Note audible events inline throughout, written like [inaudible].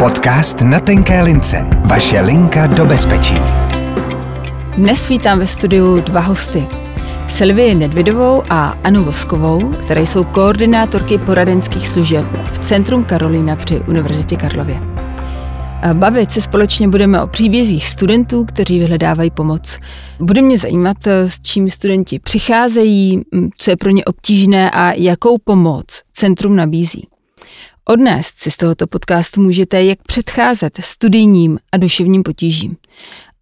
Podcast na tenké lince. Vaše linka do bezpečí. Dnes vítám ve studiu dva hosty. Silvii Nedvidovou a Anu Voskovou, které jsou koordinátorky poradenských služeb v Centrum Karolína při Univerzitě Karlově. Bavit se společně budeme o příbězích studentů, kteří vyhledávají pomoc. Bude mě zajímat, s čím studenti přicházejí, co je pro ně obtížné a jakou pomoc centrum nabízí. Odnést si z tohoto podcastu můžete, jak předcházet studijním a duševním potížím.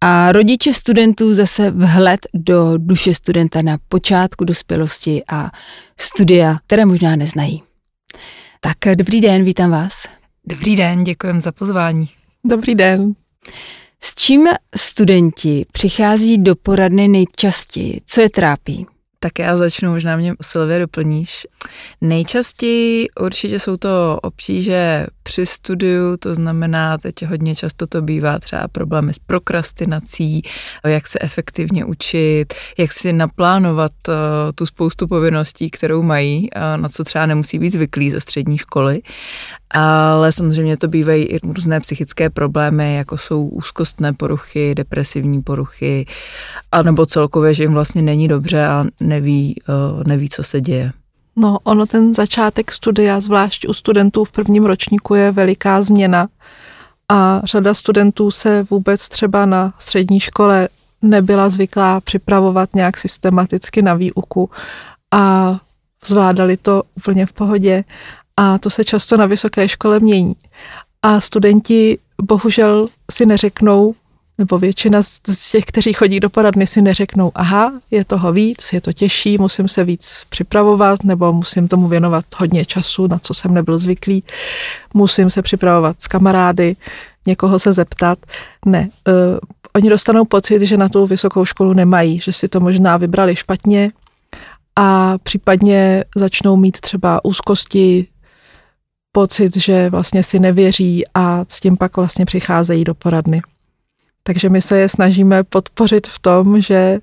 A rodiče studentů zase vhled do duše studenta na počátku dospělosti a studia, které možná neznají. Tak dobrý den, vítám vás. Dobrý den, děkujem za pozvání. Dobrý den. S čím studenti přichází do poradny nejčastěji? Co je trápí? Tak já začnu, možná mě Silvě doplníš. Nejčastěji určitě jsou to obtíže při studiu, to znamená, teď hodně často to bývá třeba problémy s prokrastinací, jak se efektivně učit, jak si naplánovat uh, tu spoustu povinností, kterou mají, uh, na co třeba nemusí být zvyklí ze střední školy. Ale samozřejmě to bývají i různé psychické problémy, jako jsou úzkostné poruchy, depresivní poruchy, anebo celkově, že jim vlastně není dobře a neví, uh, neví co se děje. No, ono ten začátek studia, zvlášť u studentů v prvním ročníku, je veliká změna. A řada studentů se vůbec třeba na střední škole nebyla zvyklá připravovat nějak systematicky na výuku a zvládali to úplně v pohodě. A to se často na vysoké škole mění. A studenti bohužel si neřeknou, nebo většina z těch, kteří chodí do poradny, si neřeknou, aha, je toho víc, je to těžší, musím se víc připravovat, nebo musím tomu věnovat hodně času, na co jsem nebyl zvyklý, musím se připravovat s kamarády, někoho se zeptat. Ne, uh, oni dostanou pocit, že na tu vysokou školu nemají, že si to možná vybrali špatně a případně začnou mít třeba úzkosti, pocit, že vlastně si nevěří a s tím pak vlastně přicházejí do poradny. Takže my se je snažíme podpořit v tom, že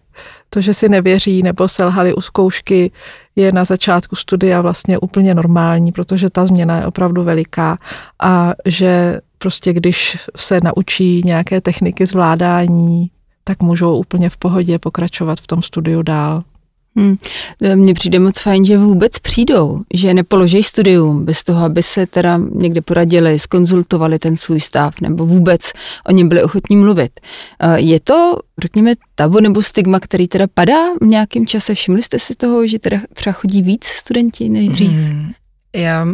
to, že si nevěří nebo selhali u zkoušky, je na začátku studia vlastně úplně normální, protože ta změna je opravdu veliká a že prostě když se naučí nějaké techniky zvládání, tak můžou úplně v pohodě pokračovat v tom studiu dál. Hmm. Mně přijde moc fajn, že vůbec přijdou, že nepoloží studium bez toho, aby se teda někde poradili, skonzultovali ten svůj stav nebo vůbec o něm byli ochotní mluvit. Eh, je to, řekněme, tabu nebo stigma, který teda padá v nějakém čase? Všimli jste si toho, že teda třeba chodí víc studenti než dřív? Hmm. Já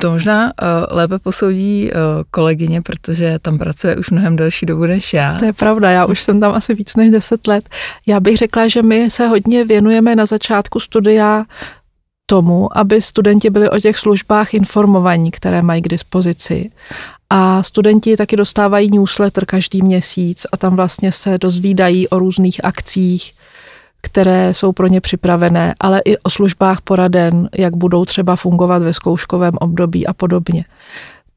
to možná uh, lépe posoudí uh, kolegyně, protože tam pracuje už mnohem delší dobu než já. To je pravda, já už jsem tam asi víc než 10 let. Já bych řekla, že my se hodně věnujeme na začátku studia tomu, aby studenti byli o těch službách informovaní, které mají k dispozici. A studenti taky dostávají newsletter každý měsíc a tam vlastně se dozvídají o různých akcích, které jsou pro ně připravené, ale i o službách poraden, jak budou třeba fungovat ve zkouškovém období a podobně.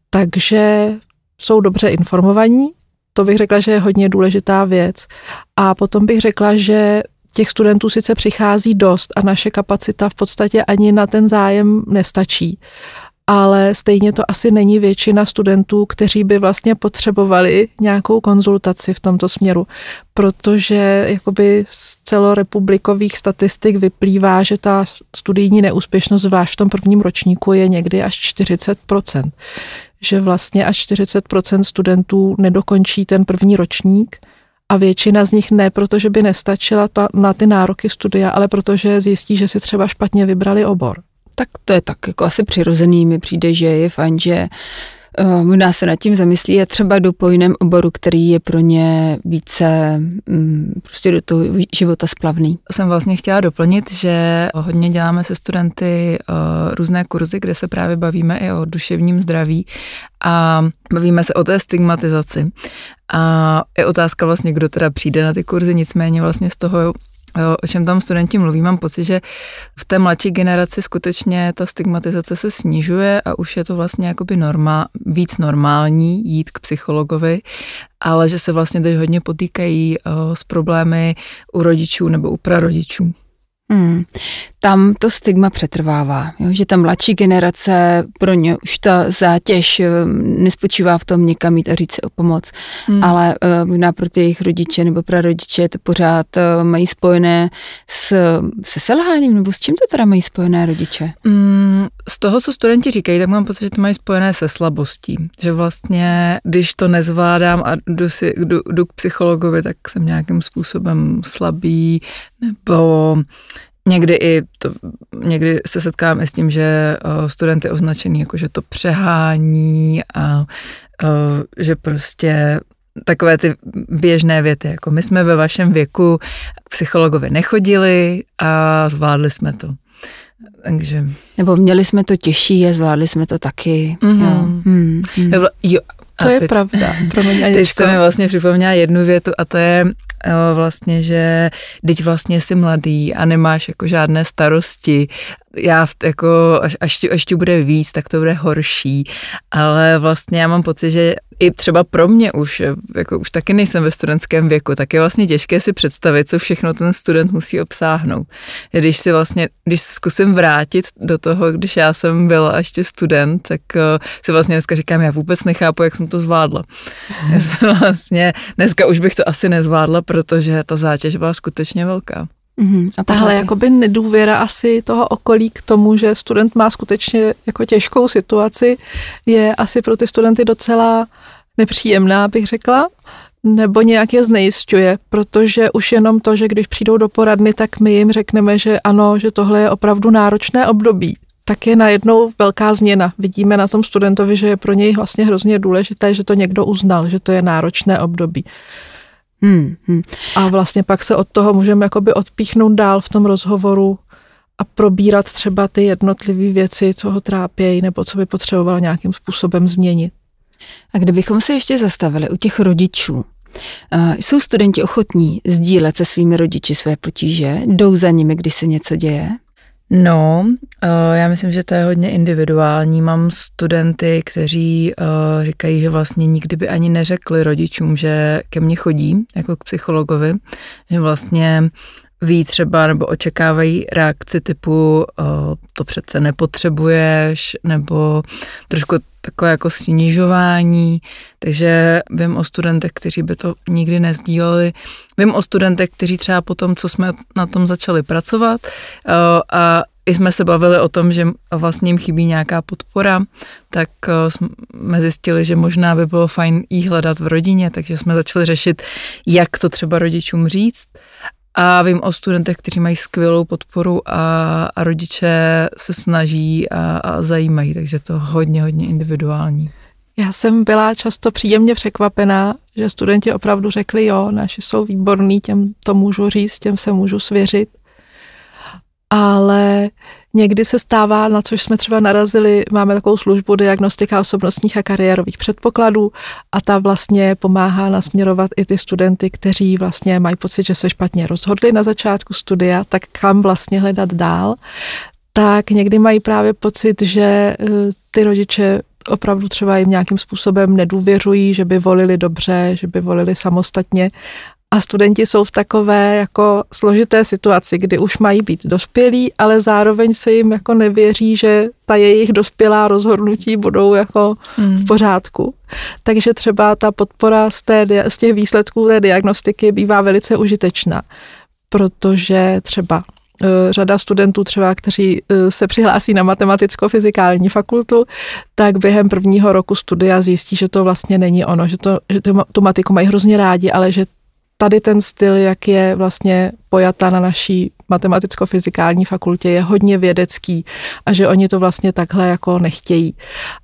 Takže jsou dobře informovaní, to bych řekla, že je hodně důležitá věc. A potom bych řekla, že těch studentů sice přichází dost a naše kapacita v podstatě ani na ten zájem nestačí ale stejně to asi není většina studentů, kteří by vlastně potřebovali nějakou konzultaci v tomto směru, protože jakoby z celorepublikových statistik vyplývá, že ta studijní neúspěšnost zvlášť v tom prvním ročníku je někdy až 40%. Že vlastně až 40% studentů nedokončí ten první ročník, a většina z nich ne, protože by nestačila ta, na ty nároky studia, ale protože zjistí, že si třeba špatně vybrali obor tak to je tak jako asi přirozený. Mi přijde, že je fajn, že uh, možná se nad tím zamyslí a třeba do po jiném oboru, který je pro ně více um, prostě do toho života splavný. Jsem vlastně chtěla doplnit, že hodně děláme se studenty uh, různé kurzy, kde se právě bavíme i o duševním zdraví a bavíme se o té stigmatizaci. A je otázka vlastně, kdo teda přijde na ty kurzy, nicméně vlastně z toho o čem tam studenti mluví, mám pocit, že v té mladší generaci skutečně ta stigmatizace se snižuje a už je to vlastně jakoby norma, víc normální jít k psychologovi, ale že se vlastně teď hodně potýkají s problémy u rodičů nebo u prarodičů. Hmm. Tam to stigma přetrvává, jo? že ta mladší generace, pro ně už ta zátěž eh, nespočívá v tom někam jít a říct si o pomoc, hmm. ale uh, možná pro ty jejich rodiče nebo prarodiče to pořád uh, mají spojené s, se selháním, nebo s čím to teda mají spojené rodiče? Hmm, z toho, co studenti říkají, tak mám pocit, že to mají spojené se slabostí, že vlastně, když to nezvládám a jdu, si, jdu, jdu k psychologovi, tak jsem nějakým způsobem slabý, nebo Někdy i to, někdy se setkám i s tím, že uh, student je označený jako, že to přehání a uh, že prostě takové ty běžné věty, jako my jsme ve vašem věku k psychologovi nechodili a zvládli jsme to. Takže... Nebo měli jsme to těžší a zvládli jsme to taky. Mm-hmm. Jo. Hmm, hmm. Jo, to a je teď, pravda. Promiň, Teď jste mi vlastně připomněla jednu větu a to je vlastně, že teď vlastně jsi mladý a nemáš jako žádné starosti. Já jako, až, až, ti, až ti bude víc, tak to bude horší. Ale vlastně já mám pocit, že i třeba pro mě už, jako už taky nejsem ve studentském věku, tak je vlastně těžké si představit, co všechno ten student musí obsáhnout. Když si vlastně, když se zkusím vrátit do toho, když já jsem byla ještě student, tak uh, si vlastně dneska říkám, já vůbec nechápu, jak jsem to zvládla. [laughs] Já jsem vlastně, dneska už bych to asi nezvládla, protože ta zátěž byla skutečně velká. Mm-hmm. A tahle jakoby nedůvěra asi toho okolí k tomu, že student má skutečně jako těžkou situaci, je asi pro ty studenty docela nepříjemná, bych řekla, nebo nějak je znejistňuje, protože už jenom to, že když přijdou do poradny, tak my jim řekneme, že ano, že tohle je opravdu náročné období tak je najednou velká změna. Vidíme na tom studentovi, že je pro něj vlastně hrozně důležité, že to někdo uznal, že to je náročné období. Hmm, hmm. A vlastně pak se od toho můžeme jakoby odpíchnout dál v tom rozhovoru a probírat třeba ty jednotlivé věci, co ho trápějí, nebo co by potřeboval nějakým způsobem změnit. A kdybychom se ještě zastavili u těch rodičů, jsou studenti ochotní sdílet se svými rodiči své potíže? Jdou za nimi, když se něco děje? No, uh, já myslím, že to je hodně individuální. Mám studenty, kteří uh, říkají, že vlastně nikdy by ani neřekli rodičům, že ke mně chodí, jako k psychologovi, že vlastně ví třeba nebo očekávají reakci typu uh, to přece nepotřebuješ, nebo trošku takové jako snižování, takže vím o studentech, kteří by to nikdy nezdíleli. Vím o studentech, kteří třeba po tom, co jsme na tom začali pracovat a i jsme se bavili o tom, že vlastně jim chybí nějaká podpora, tak jsme zjistili, že možná by bylo fajn jí hledat v rodině, takže jsme začali řešit, jak to třeba rodičům říct. A vím o studentech, kteří mají skvělou podporu a, a rodiče se snaží a, a zajímají, takže to hodně, hodně individuální. Já jsem byla často příjemně překvapená, že studenti opravdu řekli, jo, naši jsou výborní, těm to můžu říct, těm se můžu svěřit. Ale Někdy se stává, na což jsme třeba narazili, máme takovou službu diagnostika osobnostních a kariérových předpokladů a ta vlastně pomáhá nasměrovat i ty studenty, kteří vlastně mají pocit, že se špatně rozhodli na začátku studia, tak kam vlastně hledat dál. Tak někdy mají právě pocit, že eh, ty rodiče opravdu třeba jim nějakým způsobem nedůvěřují, že by volili dobře, že by volili samostatně a studenti jsou v takové jako složité situaci, kdy už mají být dospělí, ale zároveň se jim jako nevěří, že ta jejich dospělá rozhodnutí budou jako hmm. v pořádku. Takže třeba ta podpora z, té, z těch výsledků té diagnostiky bývá velice užitečná, protože třeba eh, řada studentů třeba, kteří eh, se přihlásí na matematicko-fyzikální fakultu, tak během prvního roku studia zjistí, že to vlastně není ono, že, to, že tu matiku mají hrozně rádi, ale že tady ten styl, jak je vlastně pojata na naší matematicko-fyzikální fakultě, je hodně vědecký a že oni to vlastně takhle jako nechtějí.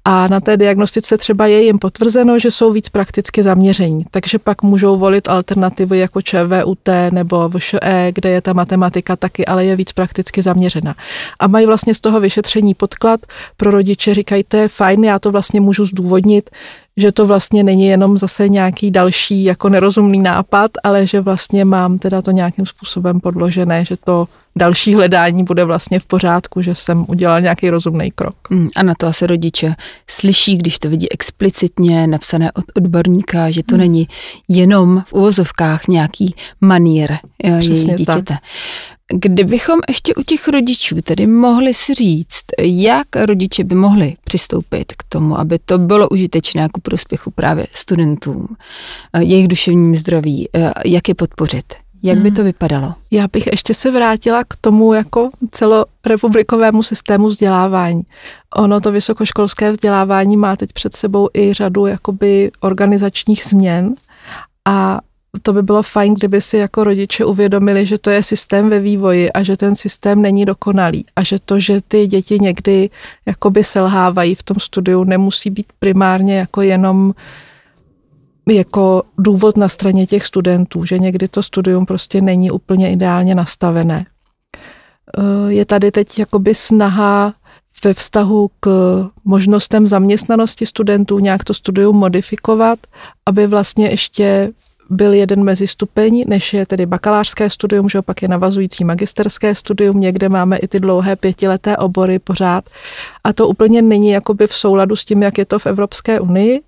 A na té diagnostice třeba je jim potvrzeno, že jsou víc prakticky zaměření, takže pak můžou volit alternativy jako ČVUT nebo VŠE, kde je ta matematika taky, ale je víc prakticky zaměřena. A mají vlastně z toho vyšetření podklad pro rodiče, říkají, to je fajn, já to vlastně můžu zdůvodnit, že to vlastně není jenom zase nějaký další jako nerozumný nápad, ale že vlastně mám teda to nějakým způsobem podložené, že to další hledání bude vlastně v pořádku, že jsem udělal nějaký rozumný krok. Mm, a na to asi rodiče slyší, když to vidí explicitně napsané od odborníka, že to mm. není jenom v uvozovkách nějaký manír eh, jejich dítěte. Tak. Kdybychom ještě u těch rodičů tedy mohli si říct, jak rodiče by mohli přistoupit k tomu, aby to bylo užitečné ku prospěchu právě studentům, jejich duševním zdraví, jak je podpořit. Jak by hmm. to vypadalo? Já bych ještě se vrátila k tomu jako celorepublikovému systému vzdělávání. Ono to vysokoškolské vzdělávání má teď před sebou i řadu jakoby organizačních změn a to by bylo fajn, kdyby si jako rodiče uvědomili, že to je systém ve vývoji a že ten systém není dokonalý a že to, že ty děti někdy jakoby selhávají v tom studiu, nemusí být primárně jako jenom jako důvod na straně těch studentů, že někdy to studium prostě není úplně ideálně nastavené. Eh, je tady teď jakoby snaha ve vztahu k možnostem zaměstnanosti studentů nějak to studium modifikovat, aby vlastně ještě byl jeden mezistupeň, než je tedy bakalářské studium, že pak je navazující magisterské studium, někde máme i ty dlouhé pětileté obory pořád. A to úplně není jakoby v souladu s tím, jak je to v Evropské unii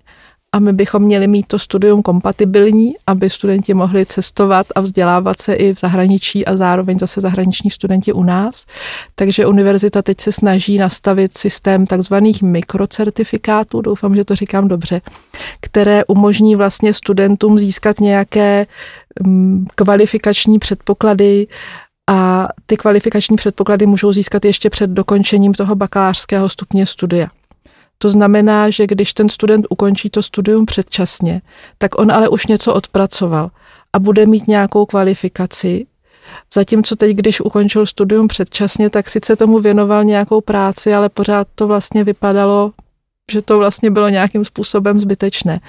a my bychom měli mít to studium kompatibilní, aby studenti mohli cestovat a vzdělávat se i v zahraničí a zároveň zase zahraniční studenti u nás. Takže univerzita teď se snaží nastavit systém takzvaných mikrocertifikátů, doufám, že to říkám dobře, které umožní vlastně studentům získat nějaké mm, kvalifikační předpoklady a ty kvalifikační předpoklady můžou získat ještě před dokončením toho bakalářského stupně studia. To znamená, že když ten student ukončí to studium předčasně, tak on ale už něco odpracoval a bude mít nějakou kvalifikaci. Zatímco teď, když ukončil studium předčasně, tak sice tomu věnoval nějakou práci, ale pořád to vlastně vypadalo, že to vlastně bylo nějakým způsobem zbytečné.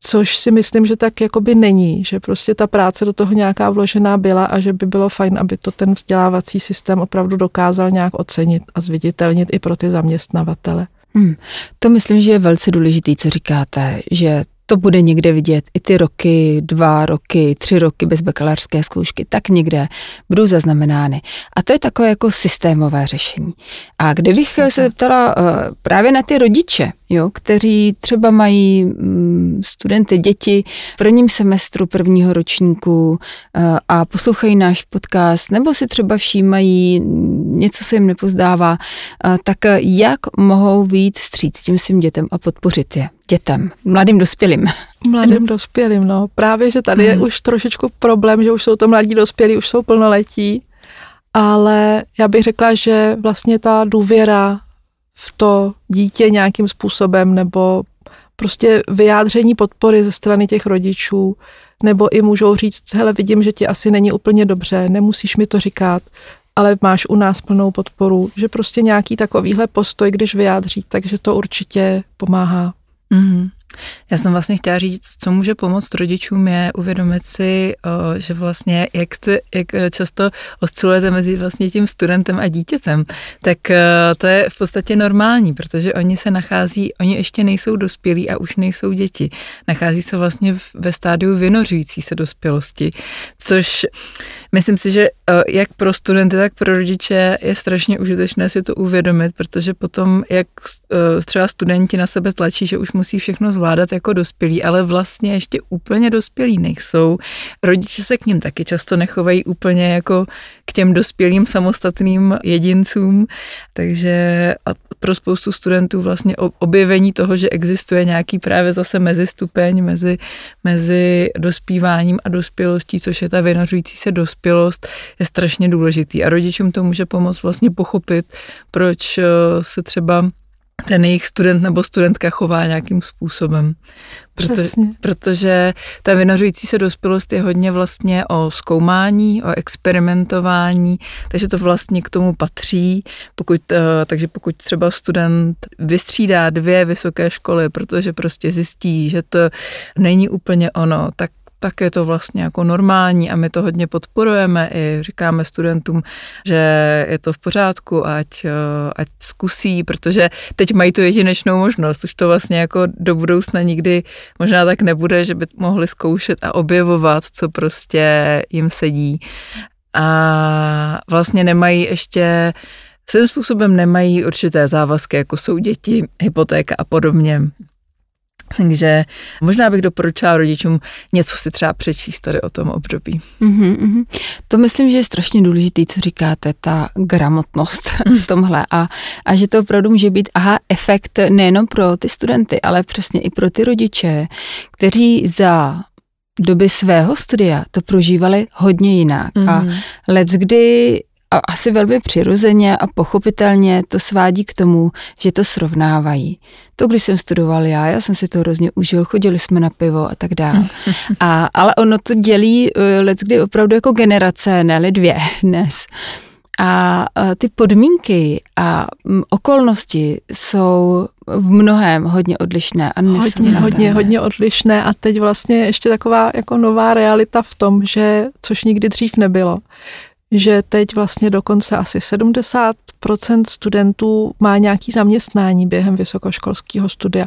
Což si myslím, že tak jakoby není, že prostě ta práce do toho nějaká vložená byla a že by bylo fajn, aby to ten vzdělávací systém opravdu dokázal nějak ocenit a zviditelnit i pro ty zaměstnavatele. Hmm. To myslím, že je velice důležitý, co říkáte, že to bude někde vidět i ty roky, dva roky, tři roky bez bakalářské zkoušky, tak někde budou zaznamenány. A to je takové jako systémové řešení. A kdybych se zeptala uh, právě na ty rodiče, jo, kteří třeba mají um, studenty, děti v prvním semestru prvního ročníku uh, a poslouchají náš podcast, nebo si třeba všímají, něco se jim nepozdává, uh, tak jak mohou víc vstříc s tím svým dětem a podpořit je? Dětem, mladým dospělým. Mladým dospělým, no. Právě, že tady hmm. je už trošičku problém, že už jsou to mladí dospělí, už jsou plnoletí, ale já bych řekla, že vlastně ta důvěra v to dítě nějakým způsobem nebo prostě vyjádření podpory ze strany těch rodičů, nebo i můžou říct, hele, vidím, že ti asi není úplně dobře, nemusíš mi to říkat, ale máš u nás plnou podporu, že prostě nějaký takovýhle postoj, když vyjádří, takže to určitě pomáhá. Mm-hmm. Já jsem vlastně chtěla říct, co může pomoct rodičům je uvědomit si, že vlastně jak, jste, jak e, často oscilujete mezi vlastně tím studentem a dítětem, tak e, to je v podstatě normální, protože oni se nachází, oni ještě nejsou dospělí a už nejsou děti. Nachází se vlastně ve stádiu vynořující se dospělosti, což myslím si, že jak pro studenty, tak pro rodiče je strašně užitečné si to uvědomit, protože potom, jak třeba studenti na sebe tlačí, že už musí všechno zvládat jako dospělí, ale vlastně ještě úplně dospělí nejsou. Rodiče se k ním taky často nechovají úplně jako k těm dospělým samostatným jedincům, takže pro spoustu studentů vlastně objevení toho, že existuje nějaký právě zase mezistupeň mezi, mezi dospíváním a dospělostí, což je ta vynořující se dospělost, je strašně důležitý a rodičům to může pomoct vlastně pochopit, proč eh, se třeba ten jejich student nebo studentka chová nějakým způsobem. Proto, protože ta vynořující se dospělost je hodně vlastně o zkoumání, o experimentování, takže to vlastně k tomu patří. Pokud, eh, takže pokud třeba student vystřídá dvě vysoké školy, protože prostě zjistí, že to není úplně ono, tak tak je to vlastně jako normální a my to hodně podporujeme i říkáme studentům, že je to v pořádku, ať, eh, ať zkusí, protože teď mají tu jedinečnou možnost, už to vlastně jako do budoucna nikdy možná tak nebude, že by mohli zkoušet a objevovat, co prostě jim sedí. A vlastně nemají ještě svým způsobem nemají určité závazky, jako jsou děti, hypotéka a podobně. Takže možná bych doporučila rodičům něco si třeba přečíst tady o tom období. Mm-hmm. To myslím, že je strašně důležité, co říkáte, ta gramotnost v tomhle a, a že to opravdu může být aha efekt nejenom pro ty studenty, ale přesně i pro ty rodiče, kteří za doby svého studia to prožívali hodně jinak. Mm-hmm. A mhm. let, kdy a asi velmi přirozeně a pochopitelně to svádí k tomu, že to srovnávají. To, když jsem studoval já, já jsem si to hrozně užil, chodili jsme na pivo a tak dále. [laughs] A, ale ono to dělí eh, let, kdy opravdu jako generace, ne dvě [laughs] dnes. A ty podmínky a mm, okolnosti jsou v mnohem hodně odlišné a Hodně, hodně, hodně odlišné a teď vlastně ještě taková jako nová realita v tom, že, což nikdy dřív nebylo, že teď vlastně dokonce asi 70% studentů má nějaký zaměstnání během vysokoškolského studia.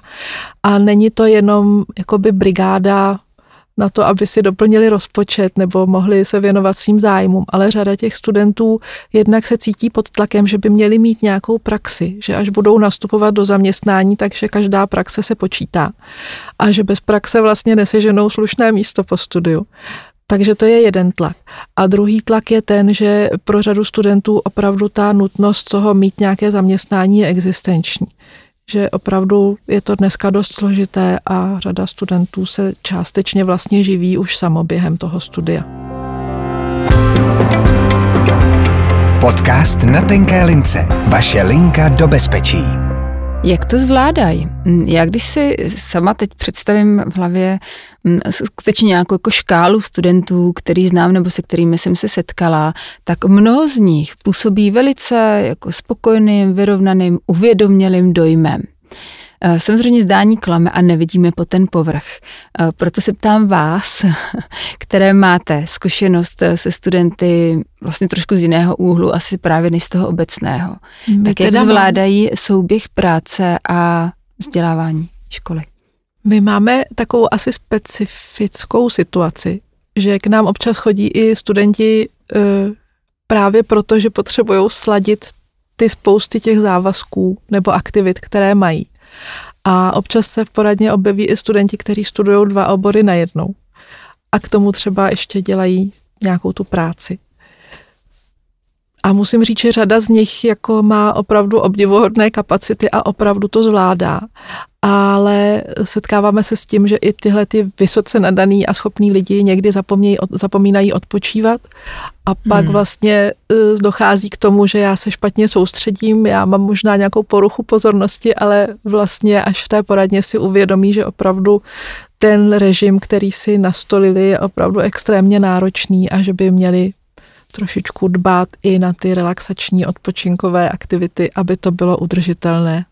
A není to jenom jakoby brigáda na to, aby si doplnili rozpočet nebo mohli se věnovat svým zájmům, ale řada těch studentů jednak se cítí pod tlakem, že by měli mít nějakou praxi, že až budou nastupovat do zaměstnání, takže každá praxe se počítá a že bez praxe vlastně neseženou slušné místo po studiu. Takže to je jeden tlak. A druhý tlak je ten, že pro řadu studentů opravdu ta nutnost toho mít nějaké zaměstnání je existenční. Že opravdu je to dneska dost složité a řada studentů se částečně vlastně živí už samo během toho studia. Podcast na tenké lince. Vaše linka do bezpečí. Jak to zvládají? Já když si sama teď představím v hlavě skutečně nějakou jako škálu studentů, který znám nebo se kterými jsem se setkala, tak mnoho z nich působí velice jako spokojným, vyrovnaným, uvědomělým dojmem. Eh, samozřejmě zdání klame a nevidíme po ten povrch. Eh, proto se ptám vás, [laughs] které máte zkušenost eh, se studenty vlastně trošku z jiného úhlu, asi právě než z toho obecného. My tak jak zvládají souběh práce a vzdělávání školy? My máme takovou asi specifickou situaci, že k nám občas chodí i studenti právě proto, že potřebují sladit ty spousty těch závazků nebo aktivit, které mají. A občas se v poradně objeví i studenti, kteří studují dva obory najednou. A k tomu třeba ještě dělají nějakou tu práci. A musím říct, že řada z nich jako má opravdu obdivuhodné kapacity a opravdu to zvládá. Ale setkáváme se s tím, že i tyhle ty vysoce nadaný a schopný lidi někdy zapomínají, zapomínají odpočívat a pak hmm. vlastně e, dochází k tomu, že já se špatně soustředím, já mám možná nějakou poruchu pozornosti, ale vlastně až v té poradně si uvědomí, že opravdu ten režim, který si nastolili, je opravdu extrémně náročný a že by měli trošičku dbát i na ty relaxační odpočinkové aktivity, aby to bylo udržitelné.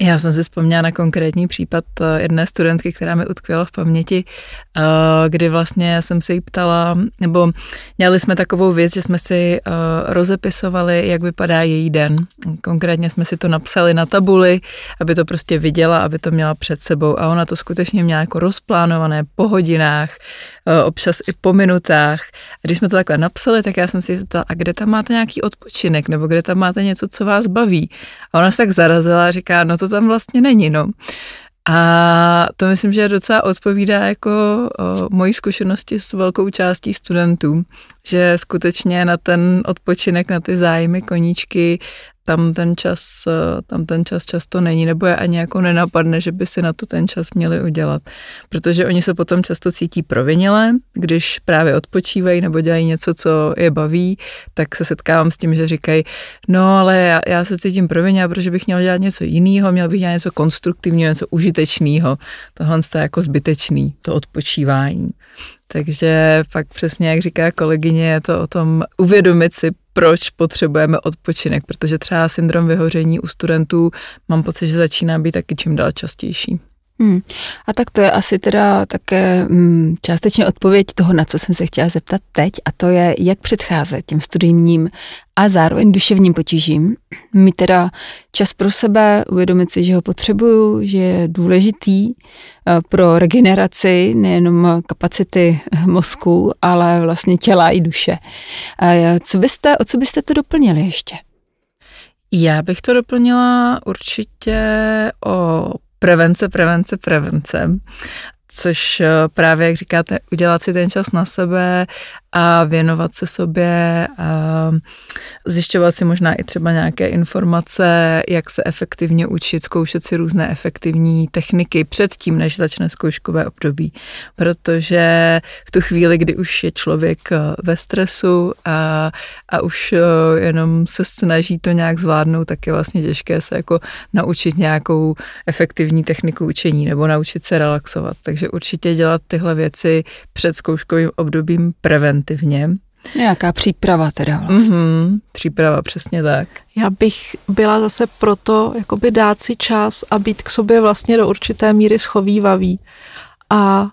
Já jsem si vzpomněla na konkrétní případ eh, jedné studentky, která mi utkvěla v paměti, eh, kdy vlastně jsem se jí ptala, nebo měli jsme takovou věc, že jsme si eh, rozepisovali, jak vypadá její den. Konkrétně jsme si to napsali na tabuli, aby to prostě viděla, aby to měla před sebou a ona to skutečně měla jako rozplánované po hodinách, občas i po minutách. A když jsme to takhle napsali, tak já jsem si zeptala, a kde tam máte nějaký odpočinek, nebo kde tam máte něco, co vás baví? A ona se tak zarazila a říká, no to tam vlastně není, no. A to myslím, že docela odpovídá jako mojí zkušenosti s velkou částí studentů, že skutečně na ten odpočinek, na ty zájmy, koníčky tam ten čas, eh, tam ten čas často není, nebo je ani jako nenapadne, že by si na to ten čas měli udělat. Protože oni se potom často cítí provinilé, když právě odpočívají nebo dělají něco, co je baví, tak se setkávám s tím, že říkají, no ale já, já se cítím provinilé, protože bych měl dělat něco jiného, měl bych dělat něco konstruktivního, něco užitečného. Tohle je jako zbytečný, to odpočívání. Takže fakt přesně, jak říká kolegyně, je to o tom uvědomit si, proč potřebujeme odpočinek, protože třeba syndrom vyhoření u studentů mám pocit, že začíná být taky čím dál častější. Hmm. A tak to je asi teda také hmm, částečně odpověď toho, na co jsem se chtěla zeptat teď, a to je, jak předcházet těm studijním a zároveň duševním potížím. Mít teda čas pro sebe, uvědomit si, že ho potřebuju, že je důležitý eh, pro regeneraci nejenom kapacity mozku, ale vlastně těla i duše. Co byste, o co byste to doplnili ještě? Já bych to doplnila určitě o prevence, prevence, prevence což eh, právě, jak říkáte, udělat si ten čas na sebe a věnovat se sobě, a zjišťovat si možná i třeba nějaké informace, jak se efektivně učit, zkoušet si různé efektivní techniky předtím, než začne zkouškové období. Protože v tu chvíli, kdy už je člověk eh, ve stresu a, a už eh, jenom se snaží to nějak zvládnout, tak je vlastně těžké se jako naučit nějakou efektivní techniku učení nebo naučit se relaxovat. Takže určitě dělat tyhle věci před zkouškovým obdobím prevent preventivně. Nějaká příprava teda vlastně. Mm-hmm, příprava, přesně tak. Já bych byla zase proto jakoby dát si čas a být k sobě vlastně do určité míry schovývavý. A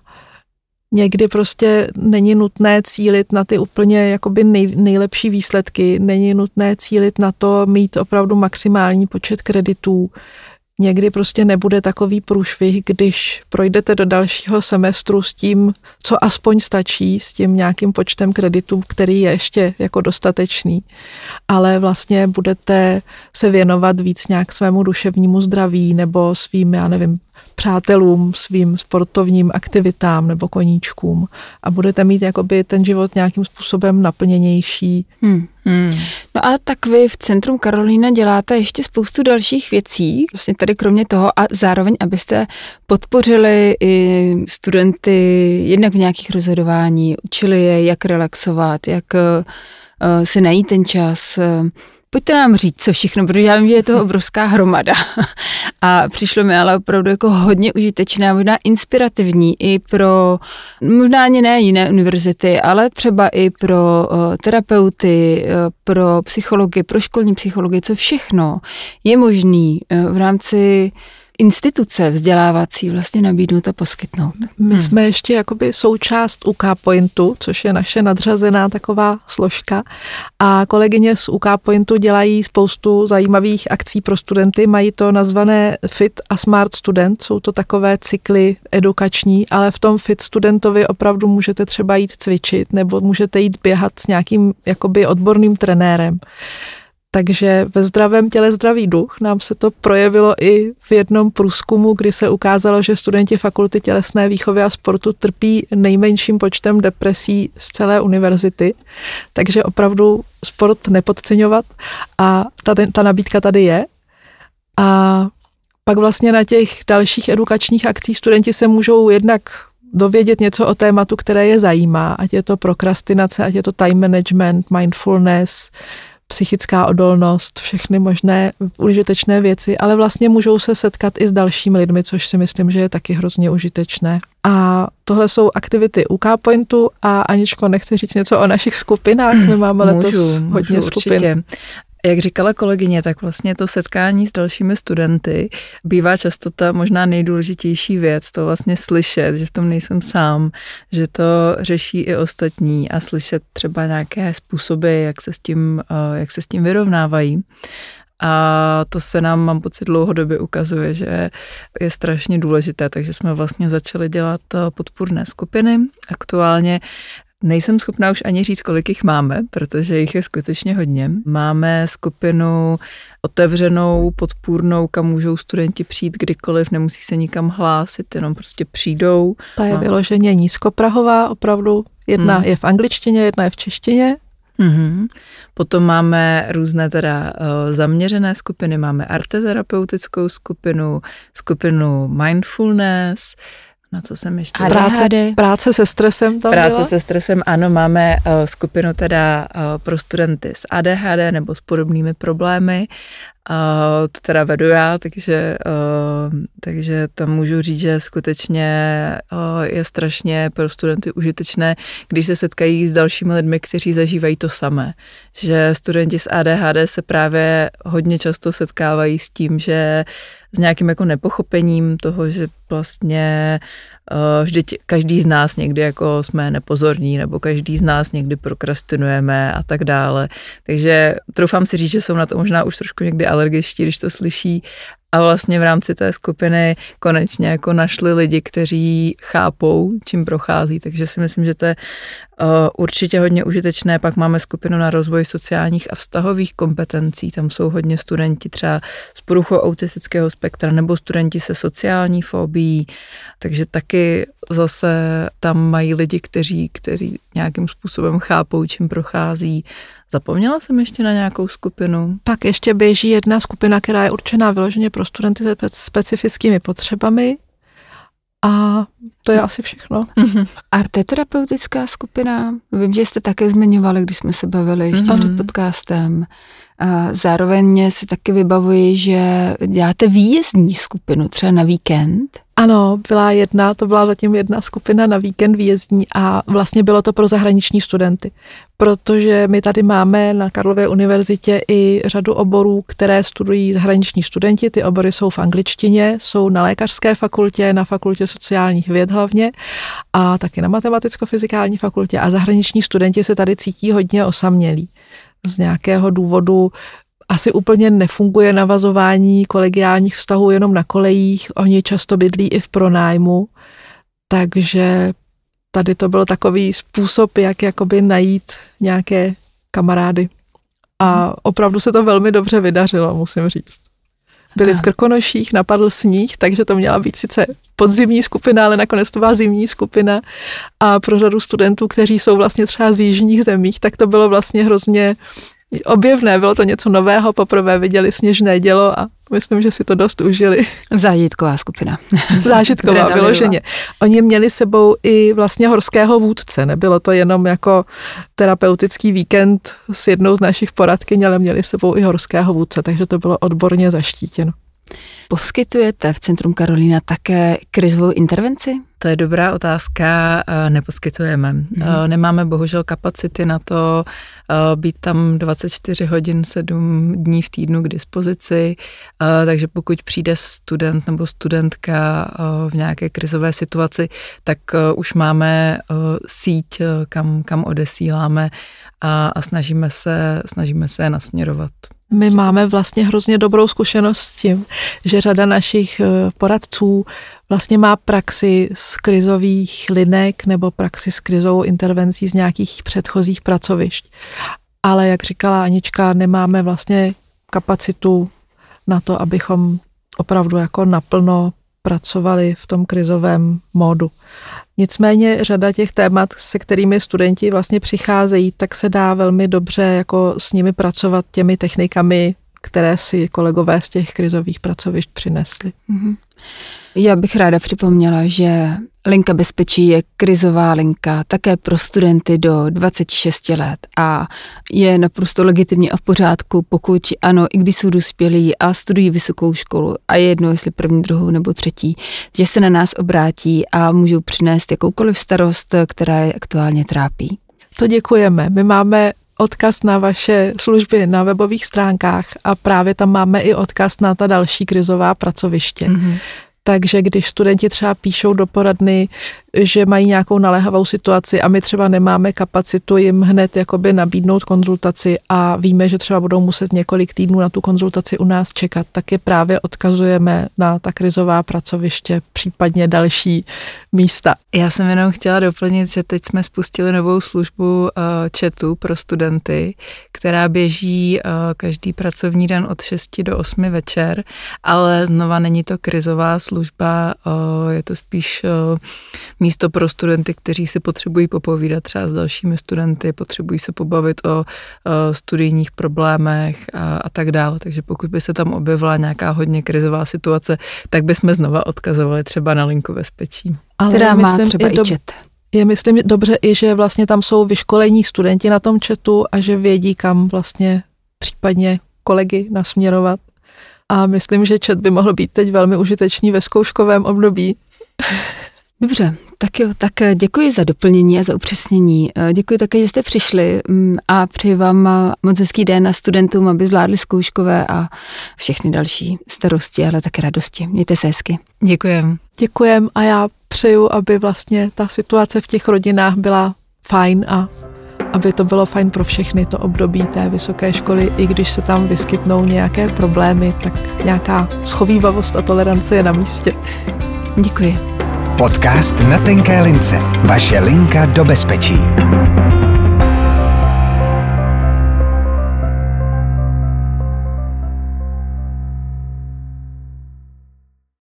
někdy prostě není nutné cílit na ty úplně jakoby nej, nejlepší výsledky, není nutné cílit na to mít opravdu maximální počet kreditů někdy prostě nebude takový průšvih, když projdete do dalšího semestru s tím, co aspoň stačí, s tím nějakým počtem kreditů, který je ještě jako dostatečný, ale vlastně budete se věnovat víc nějak svému duševnímu zdraví nebo svým, já nevím, přátelům, svým sportovním aktivitám nebo koníčkům a budete mít jakoby ten život nějakým způsobem naplněnější. Hmm. Hmm. No a tak vy v Centrum Karolína děláte ještě spoustu dalších věcí, vlastně tady kromě toho a zároveň, abyste podpořili i studenty jednak v nějakých rozhodování, učili je, jak relaxovat, jak uh, si najít ten čas, Pojďte nám říct, co všechno, protože já vím, že je to obrovská hromada. [laughs] A přišlo mi ale opravdu jako hodně užitečná, možná inspirativní i pro, možná ani ne jiné univerzity, ale třeba i pro uh, terapeuty, uh, pro psychology, pro školní psychologi, co všechno je možný uh, v rámci instituce vzdělávací vlastně nabídnout a poskytnout. My hmm. jsme ještě jakoby součást UK Pointu, což je naše nadřazená taková složka a kolegyně z UK Pointu dělají spoustu zajímavých akcí pro studenty, mají to nazvané Fit a Smart Student, jsou to takové cykly edukační, ale v tom Fit studentovi opravdu můžete třeba jít cvičit nebo můžete jít běhat s nějakým jakoby odborným trenérem. Takže ve zdravém těle zdravý duch nám se to projevilo i v jednom průzkumu, kdy se ukázalo, že studenti fakulty tělesné výchovy a sportu trpí nejmenším počtem depresí z celé univerzity. Takže opravdu sport nepodceňovat a ta, ta nabídka tady je. A pak vlastně na těch dalších edukačních akcích studenti se můžou jednak dovědět něco o tématu, které je zajímá, ať je to prokrastinace, ať je to time management, mindfulness, psychická odolnost, všechny možné užitečné věci, ale vlastně můžou se setkat i s dalšími lidmi, což si myslím, že je taky hrozně užitečné. A tohle jsou aktivity UK Pointu a Aničko, nechci říct něco o našich skupinách, my máme letos můžu, hodně můžu, skupin. Určitě. Jak říkala kolegyně, tak vlastně to setkání s dalšími studenty bývá často ta možná nejdůležitější věc, to vlastně slyšet, že v tom nejsem sám, že to řeší i ostatní a slyšet třeba nějaké způsoby, jak se s tím, eh, jak se s tím vyrovnávají. A to se nám, mám pocit, dlouhodobě ukazuje, že je strašně důležité, takže jsme vlastně začali dělat eh, podpůrné skupiny. Aktuálně Nejsem schopná už ani říct, kolik jich máme, protože jich je skutečně hodně. Máme skupinu otevřenou, podpůrnou, kam můžou studenti přijít kdykoliv, nemusí se nikam hlásit, jenom prostě přijdou. Ta je vyloženě nízkoprahová, opravdu. Jedna hmm. je v angličtině, jedna je v češtině. Mm-hmm. Potom máme různé teda uh, zaměřené skupiny, máme arteterapeutickou skupinu, skupinu mindfulness, na co jsem ještě... ADHD. Práce, práce se stresem tam Práce byla? se stresem, ano, máme uh, skupinu teda uh, pro studenty s ADHD nebo s podobnými problémy. Uh, to teda vedu já, takže, uh, takže tam můžu říct, že skutečně uh, je strašně pro studenty užitečné, když se setkají s dalšími lidmi, kteří zažívají to samé. Že studenti s ADHD se právě hodně často setkávají s tím, že s nějakým jako nepochopením toho, že vlastně uh, vždyť každý z nás někdy jako jsme nepozorní, nebo každý z nás někdy prokrastinujeme a tak dále. Takže troufám si říct, že jsou na to možná už trošku někdy alergičtí, když to slyší, a vlastně v rámci té skupiny konečně jako našli lidi, kteří chápou, čím prochází, takže si myslím, že to je Určitě hodně užitečné, pak máme skupinu na rozvoj sociálních a vztahových kompetencí, tam jsou hodně studenti třeba z poruchou autistického spektra nebo studenti se sociální fobií, takže taky zase tam mají lidi, kteří, kteří nějakým způsobem chápou, čím prochází. Zapomněla jsem ještě na nějakou skupinu? Pak ještě běží jedna skupina, která je určená vyloženě pro studenty se specifickými potřebami. A to je asi všechno. [laughs] Mm-hmm. Arteterapeutická skupina, vím, že jste také zmiňovali, když jsme se bavili ještě mm-hmm. před podcastem. A zároveň si taky vybavuji, že děláte výjezdní skupinu třeba na víkend. Ano, byla jedna, to byla zatím jedna skupina na víkend výjezdní a vlastně bylo to pro zahraniční studenty, protože my tady máme na Karlově univerzitě i řadu oborů, které studují zahraniční studenti. Ty obory jsou v angličtině, jsou na lékařské fakultě, na fakultě sociálních věd hlavně a taky na matematicko-fyzikální fakultě a zahraniční studenti se tady cítí hodně osamělí z nějakého důvodu asi úplně nefunguje navazování kolegiálních vztahů jenom na kolejích, oni často bydlí i v pronájmu, takže tady to byl takový způsob, jak jakoby najít nějaké kamarády. A opravdu se to velmi dobře vydařilo, musím říct. Byli v Krkonoších, napadl sníh, takže to měla být sice podzimní skupina, ale nakonec to byla zimní skupina. A pro řadu studentů, kteří jsou vlastně třeba z jižních zemích, tak to bylo vlastně hrozně objevné, bylo to něco nového, poprvé viděli sněžné dělo a myslím, že si to dost užili. Zážitková skupina. Zážitková, vyloženě. Oni měli sebou i vlastně horského vůdce, nebylo to jenom jako terapeutický víkend s jednou z našich poradkyň, ale měli sebou i horského vůdce, takže to bylo odborně zaštítěno. Poskytujete v Centrum Karolína také krizovou intervenci? To je dobrá otázka, eh, neposkytujeme. Mm-hmm. Nemáme bohužel kapacity na to eh, být tam 24 hodin, 7 dní v týdnu k dispozici, takže pokud přijde student nebo studentka v nějaké krizové situaci, tak už máme síť, kam, kam odesíláme a, a snažíme, se, snažíme se je nasměrovat. My máme vlastně hrozně dobrou zkušenost s tím, že řada našich eh, poradců vlastně má praxi z krizových linek nebo praxi s krizovou intervencí z nějakých předchozích pracovišť. Ale jak říkala Anička, nemáme vlastně kapacitu na to, abychom opravdu jako naplno pracovali v tom krizovém módu. Nicméně řada těch témat, se kterými studenti vlastně přicházejí, tak se dá velmi dobře jako s nimi pracovat těmi technikami, které si kolegové z těch krizových pracovišť přinesli. Mm-hmm. Já bych ráda připomněla, že linka bezpečí je krizová linka také pro studenty do 26 let a je naprosto legitimně a v pořádku, pokud ano, i když jsou dospělí a studují vysokou školu a je jedno, jestli první, druhou nebo třetí, že se na nás obrátí a můžou přinést jakoukoliv starost, která je aktuálně trápí. To děkujeme. My máme odkaz na vaše služby na webových stránkách a právě tam máme i odkaz na ta další krizová pracoviště. Mm-hmm. Takže když studenti třeba píšou do poradny, že mají nějakou naléhavou situaci a my třeba nemáme kapacitu jim hned jakoby nabídnout konzultaci a víme, že třeba budou muset několik týdnů na tu konzultaci u nás čekat, tak je právě odkazujeme na ta krizová pracoviště, případně další místa. Já jsem jenom chtěla doplnit, že teď jsme spustili novou službu uh, chatu pro studenty, která běží uh, každý pracovní den od 6 do 8 večer, ale znova není to krizová služba, uh, je to spíš místo pro studenty, kteří si potřebují popovídat třeba s dalšími studenty, potřebují se pobavit o, o studijních problémech a, a tak dále. Takže pokud by se tam objevila nějaká hodně krizová situace, tak bychom znova odkazovali třeba na linku bezpečí. Ale Která má třeba i, do... chat. Je myslím dobře i, že vlastně tam jsou vyškolení studenti na tom chatu a že vědí, kam vlastně případně kolegy nasměrovat. A myslím, že chat by mohl být teď velmi užitečný ve zkouškovém období. Dobře, tak jo, tak eh, děkuji za doplnění a za upřesnění. Eh, děkuji také, že jste přišli mm, a přeji vám eh, moc hezký den a studentům, aby zvládli zkouškové a všechny další starosti, ale také radosti. Mějte se hezky. Děkujem. Děkujem a já přeju, aby vlastně ta situace v těch rodinách byla fajn a aby to bylo fajn pro všechny to období té vysoké školy, i když se tam vyskytnou nějaké problémy, tak nějaká schovývavost a tolerance je na místě. Děkuji. Podcast na tenké lince. Vaše linka do bezpečí.